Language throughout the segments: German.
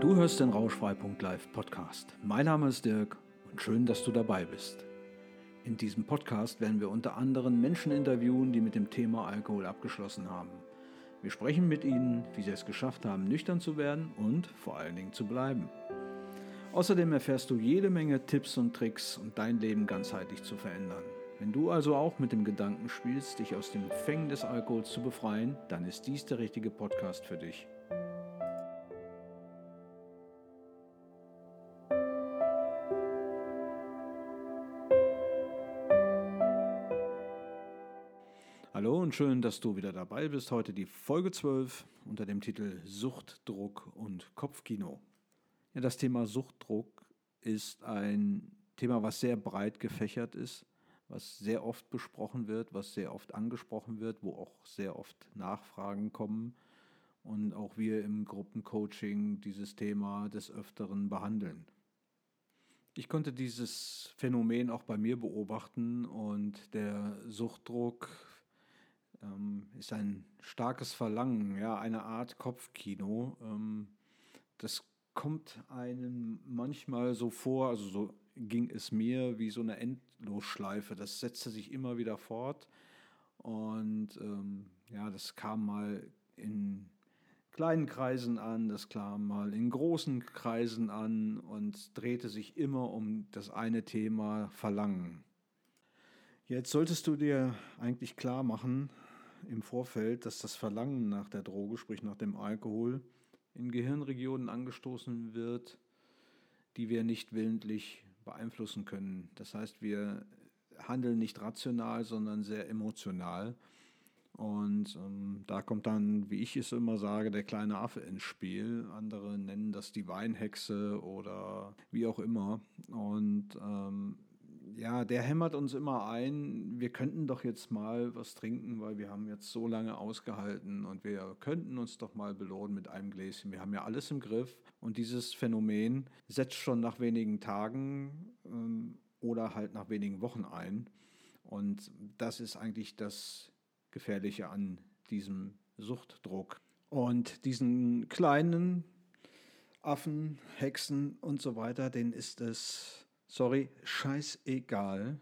Du hörst den Rauschfrei.live Podcast. Mein Name ist Dirk und schön, dass du dabei bist. In diesem Podcast werden wir unter anderem Menschen interviewen, die mit dem Thema Alkohol abgeschlossen haben. Wir sprechen mit ihnen, wie sie es geschafft haben, nüchtern zu werden und vor allen Dingen zu bleiben. Außerdem erfährst du jede Menge Tipps und Tricks, um dein Leben ganzheitlich zu verändern. Wenn du also auch mit dem Gedanken spielst, dich aus dem Fängen des Alkohols zu befreien, dann ist dies der richtige Podcast für dich. Schön, dass du wieder dabei bist. Heute die Folge 12 unter dem Titel Sucht, Druck und Kopfkino. Ja, das Thema Suchtdruck ist ein Thema, was sehr breit gefächert ist, was sehr oft besprochen wird, was sehr oft angesprochen wird, wo auch sehr oft Nachfragen kommen und auch wir im Gruppencoaching dieses Thema des Öfteren behandeln. Ich konnte dieses Phänomen auch bei mir beobachten und der Suchtdruck ähm, ist ein starkes Verlangen, ja, eine Art Kopfkino. Ähm, das kommt einem manchmal so vor, also so ging es mir wie so eine Endlosschleife. Das setzte sich immer wieder fort. Und ähm, ja, das kam mal in kleinen Kreisen an, das kam mal in großen Kreisen an und drehte sich immer um das eine Thema Verlangen. Jetzt solltest du dir eigentlich klar machen, im Vorfeld, dass das Verlangen nach der Droge, sprich nach dem Alkohol, in Gehirnregionen angestoßen wird, die wir nicht willentlich beeinflussen können. Das heißt, wir handeln nicht rational, sondern sehr emotional. Und ähm, da kommt dann, wie ich es immer sage, der kleine Affe ins Spiel. Andere nennen das die Weinhexe oder wie auch immer. Und ähm, ja, der hämmert uns immer ein, wir könnten doch jetzt mal was trinken, weil wir haben jetzt so lange ausgehalten und wir könnten uns doch mal belohnen mit einem Gläschen. Wir haben ja alles im Griff und dieses Phänomen setzt schon nach wenigen Tagen ähm, oder halt nach wenigen Wochen ein. Und das ist eigentlich das Gefährliche an diesem Suchtdruck. Und diesen kleinen Affen, Hexen und so weiter, denen ist es sorry, scheißegal,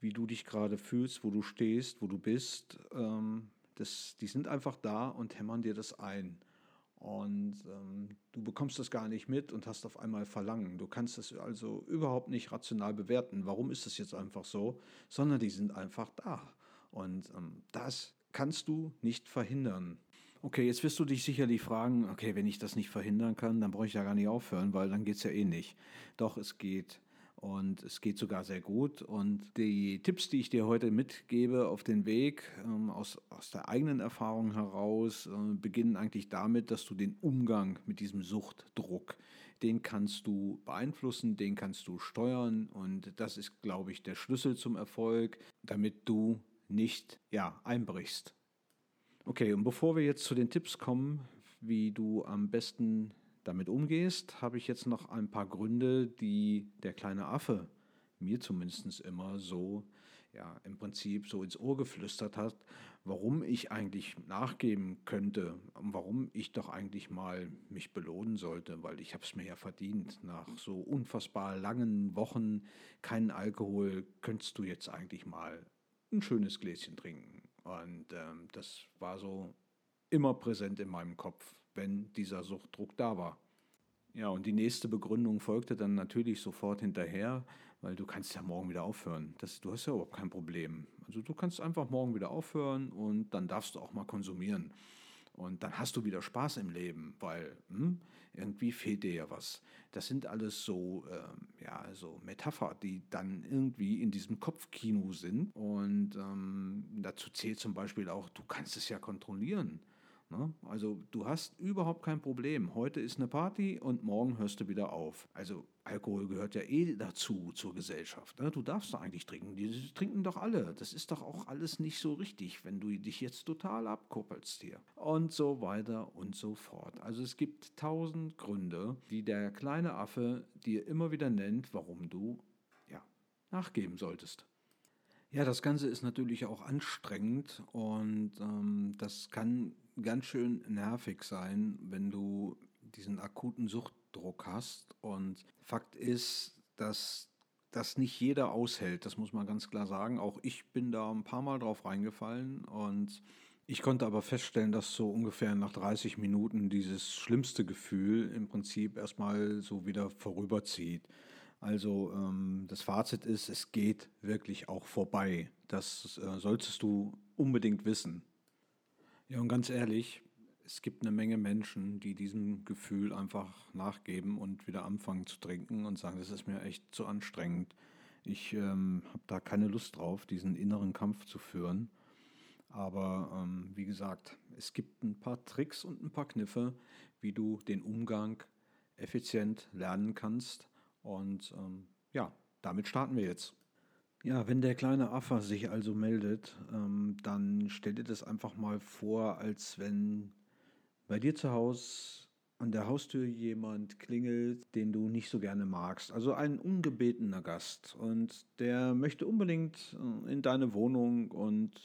wie du dich gerade fühlst, wo du stehst, wo du bist. Ähm, das, die sind einfach da und hämmern dir das ein. Und ähm, du bekommst das gar nicht mit und hast auf einmal Verlangen. Du kannst es also überhaupt nicht rational bewerten. Warum ist es jetzt einfach so? Sondern die sind einfach da. Und ähm, das kannst du nicht verhindern. Okay, jetzt wirst du dich sicherlich fragen, okay, wenn ich das nicht verhindern kann, dann brauche ich ja gar nicht aufhören, weil dann geht es ja eh nicht. Doch, es geht. Und es geht sogar sehr gut. Und die Tipps, die ich dir heute mitgebe auf den Weg ähm, aus, aus der eigenen Erfahrung heraus, äh, beginnen eigentlich damit, dass du den Umgang mit diesem Suchtdruck, den kannst du beeinflussen, den kannst du steuern. Und das ist, glaube ich, der Schlüssel zum Erfolg, damit du nicht ja, einbrichst. Okay, und bevor wir jetzt zu den Tipps kommen, wie du am besten damit umgehst, habe ich jetzt noch ein paar Gründe, die der kleine Affe mir zumindest immer so, ja, im Prinzip so ins Ohr geflüstert hat, warum ich eigentlich nachgeben könnte und warum ich doch eigentlich mal mich belohnen sollte, weil ich habe es mir ja verdient. Nach so unfassbar langen Wochen keinen Alkohol könntest du jetzt eigentlich mal ein schönes Gläschen trinken. Und ähm, das war so immer präsent in meinem Kopf, wenn dieser Suchtdruck da war. Ja, und die nächste Begründung folgte dann natürlich sofort hinterher, weil du kannst ja morgen wieder aufhören. Das, du hast ja überhaupt kein Problem. Also du kannst einfach morgen wieder aufhören und dann darfst du auch mal konsumieren. Und dann hast du wieder Spaß im Leben, weil hm, irgendwie fehlt dir ja was. Das sind alles so, ähm, ja, so Metapher, die dann irgendwie in diesem Kopfkino sind. Und ähm, dazu zählt zum Beispiel auch, du kannst es ja kontrollieren. Ne? Also du hast überhaupt kein Problem. Heute ist eine Party und morgen hörst du wieder auf. Also Alkohol gehört ja eh dazu zur Gesellschaft. Ne? Du darfst doch eigentlich trinken. Die trinken doch alle. Das ist doch auch alles nicht so richtig, wenn du dich jetzt total abkuppelst hier. Und so weiter und so fort. Also es gibt tausend Gründe, die der kleine Affe dir immer wieder nennt, warum du ja nachgeben solltest. Ja, das Ganze ist natürlich auch anstrengend und ähm, das kann ganz schön nervig sein, wenn du diesen akuten Suchtdruck hast. Und Fakt ist, dass das nicht jeder aushält, das muss man ganz klar sagen. Auch ich bin da ein paar Mal drauf reingefallen und ich konnte aber feststellen, dass so ungefähr nach 30 Minuten dieses schlimmste Gefühl im Prinzip erstmal so wieder vorüberzieht. Also ähm, das Fazit ist, es geht wirklich auch vorbei. Das äh, solltest du unbedingt wissen. Ja, und ganz ehrlich, es gibt eine Menge Menschen, die diesem Gefühl einfach nachgeben und wieder anfangen zu trinken und sagen, das ist mir echt zu anstrengend. Ich ähm, habe da keine Lust drauf, diesen inneren Kampf zu führen. Aber ähm, wie gesagt, es gibt ein paar Tricks und ein paar Kniffe, wie du den Umgang effizient lernen kannst. Und ähm, ja, damit starten wir jetzt. Ja, wenn der kleine Affe sich also meldet, ähm, dann stell dir das einfach mal vor, als wenn bei dir zu Hause an der Haustür jemand klingelt, den du nicht so gerne magst. Also ein ungebetener Gast. Und der möchte unbedingt äh, in deine Wohnung und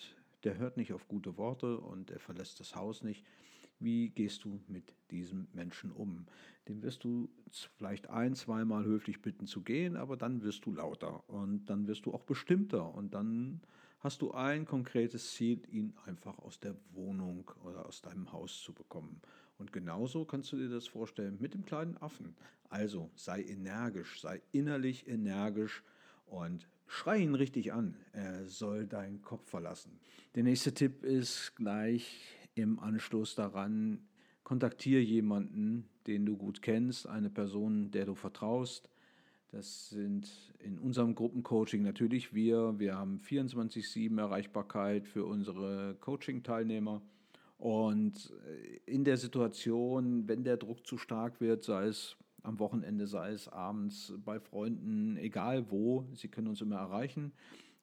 der hört nicht auf gute Worte und er verlässt das Haus nicht. Wie gehst du mit diesem Menschen um? Den wirst du vielleicht ein, zweimal höflich bitten zu gehen, aber dann wirst du lauter und dann wirst du auch bestimmter und dann hast du ein konkretes Ziel, ihn einfach aus der Wohnung oder aus deinem Haus zu bekommen. Und genauso kannst du dir das vorstellen mit dem kleinen Affen. Also sei energisch, sei innerlich energisch und Schrei ihn richtig an, er soll deinen Kopf verlassen. Der nächste Tipp ist gleich im Anschluss daran, kontaktiere jemanden, den du gut kennst, eine Person, der du vertraust. Das sind in unserem Gruppencoaching natürlich wir. Wir haben 24-7 Erreichbarkeit für unsere Coaching-Teilnehmer. Und in der Situation, wenn der Druck zu stark wird, sei es am Wochenende, sei es abends bei Freunden, egal wo, Sie können uns immer erreichen.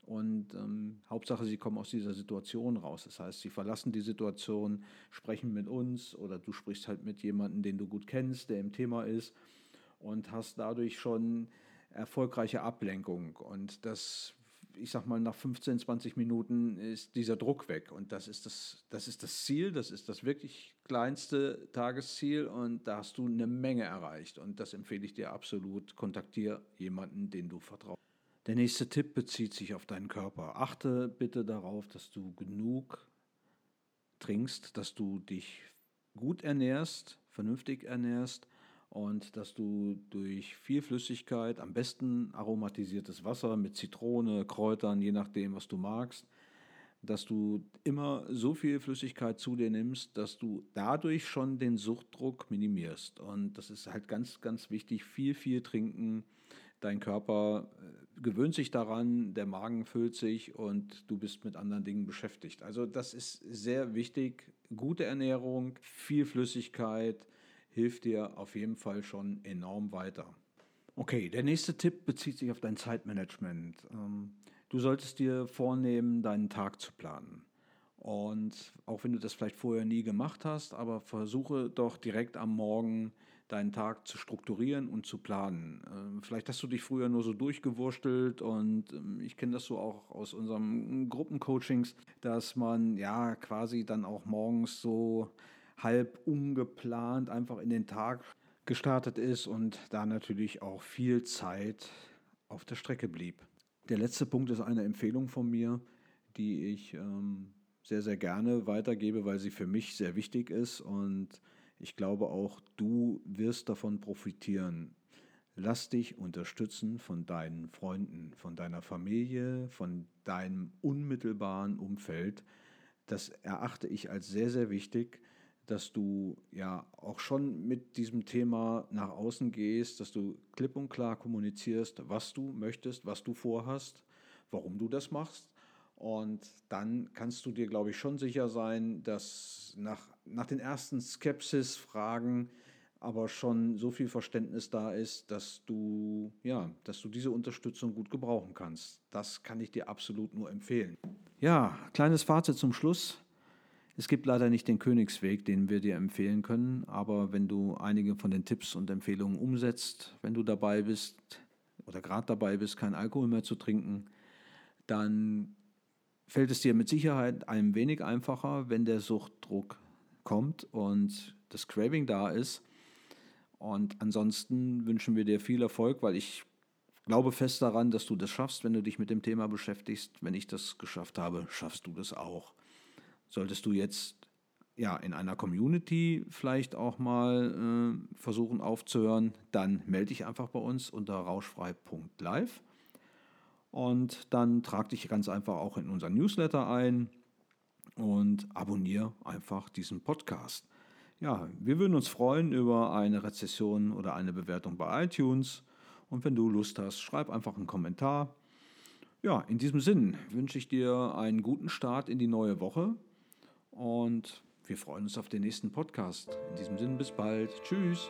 Und ähm, Hauptsache, Sie kommen aus dieser Situation raus. Das heißt, Sie verlassen die Situation, sprechen mit uns oder du sprichst halt mit jemandem, den du gut kennst, der im Thema ist und hast dadurch schon erfolgreiche Ablenkung. Und das ich sag mal, nach 15, 20 Minuten ist dieser Druck weg. Und das ist das, das ist das Ziel, das ist das wirklich kleinste Tagesziel und da hast du eine Menge erreicht. Und das empfehle ich dir absolut. Kontaktiere jemanden, den du vertraust. Der nächste Tipp bezieht sich auf deinen Körper. Achte bitte darauf, dass du genug trinkst, dass du dich gut ernährst, vernünftig ernährst und dass du durch viel Flüssigkeit, am besten aromatisiertes Wasser mit Zitrone, Kräutern, je nachdem, was du magst, dass du immer so viel Flüssigkeit zu dir nimmst, dass du dadurch schon den Suchtdruck minimierst. Und das ist halt ganz, ganz wichtig, viel, viel trinken. Dein Körper äh, gewöhnt sich daran, der Magen füllt sich und du bist mit anderen Dingen beschäftigt. Also das ist sehr wichtig. Gute Ernährung, viel Flüssigkeit, hilft dir auf jeden Fall schon enorm weiter. Okay, der nächste Tipp bezieht sich auf dein Zeitmanagement. Ähm, du solltest dir vornehmen, deinen Tag zu planen. Und auch wenn du das vielleicht vorher nie gemacht hast, aber versuche doch direkt am Morgen deinen Tag zu strukturieren und zu planen. Ähm, vielleicht hast du dich früher nur so durchgewurstelt und ähm, ich kenne das so auch aus unseren Gruppencoachings, dass man ja quasi dann auch morgens so halb ungeplant einfach in den Tag gestartet ist und da natürlich auch viel Zeit auf der Strecke blieb. Der letzte Punkt ist eine Empfehlung von mir, die ich ähm, sehr, sehr gerne weitergebe, weil sie für mich sehr wichtig ist und ich glaube auch, du wirst davon profitieren. Lass dich unterstützen von deinen Freunden, von deiner Familie, von deinem unmittelbaren Umfeld. Das erachte ich als sehr, sehr wichtig dass du ja auch schon mit diesem Thema nach außen gehst, dass du klipp und klar kommunizierst, was du möchtest, was du vorhast, warum du das machst. Und dann kannst du dir, glaube ich, schon sicher sein, dass nach, nach den ersten Skepsis-Fragen aber schon so viel Verständnis da ist, dass du, ja, dass du diese Unterstützung gut gebrauchen kannst. Das kann ich dir absolut nur empfehlen. Ja, kleines Fazit zum Schluss. Es gibt leider nicht den Königsweg, den wir dir empfehlen können, aber wenn du einige von den Tipps und Empfehlungen umsetzt, wenn du dabei bist oder gerade dabei bist, kein Alkohol mehr zu trinken, dann fällt es dir mit Sicherheit ein wenig einfacher, wenn der Suchtdruck kommt und das Craving da ist. Und ansonsten wünschen wir dir viel Erfolg, weil ich glaube fest daran, dass du das schaffst, wenn du dich mit dem Thema beschäftigst. Wenn ich das geschafft habe, schaffst du das auch. Solltest du jetzt ja, in einer Community vielleicht auch mal äh, versuchen aufzuhören, dann melde dich einfach bei uns unter rauschfrei.live und dann trag dich ganz einfach auch in unseren Newsletter ein und abonniere einfach diesen Podcast. Ja, wir würden uns freuen über eine Rezession oder eine Bewertung bei iTunes. Und wenn du Lust hast, schreib einfach einen Kommentar. Ja, in diesem Sinn wünsche ich dir einen guten Start in die neue Woche und wir freuen uns auf den nächsten Podcast. In diesem Sinn, bis bald. Tschüss.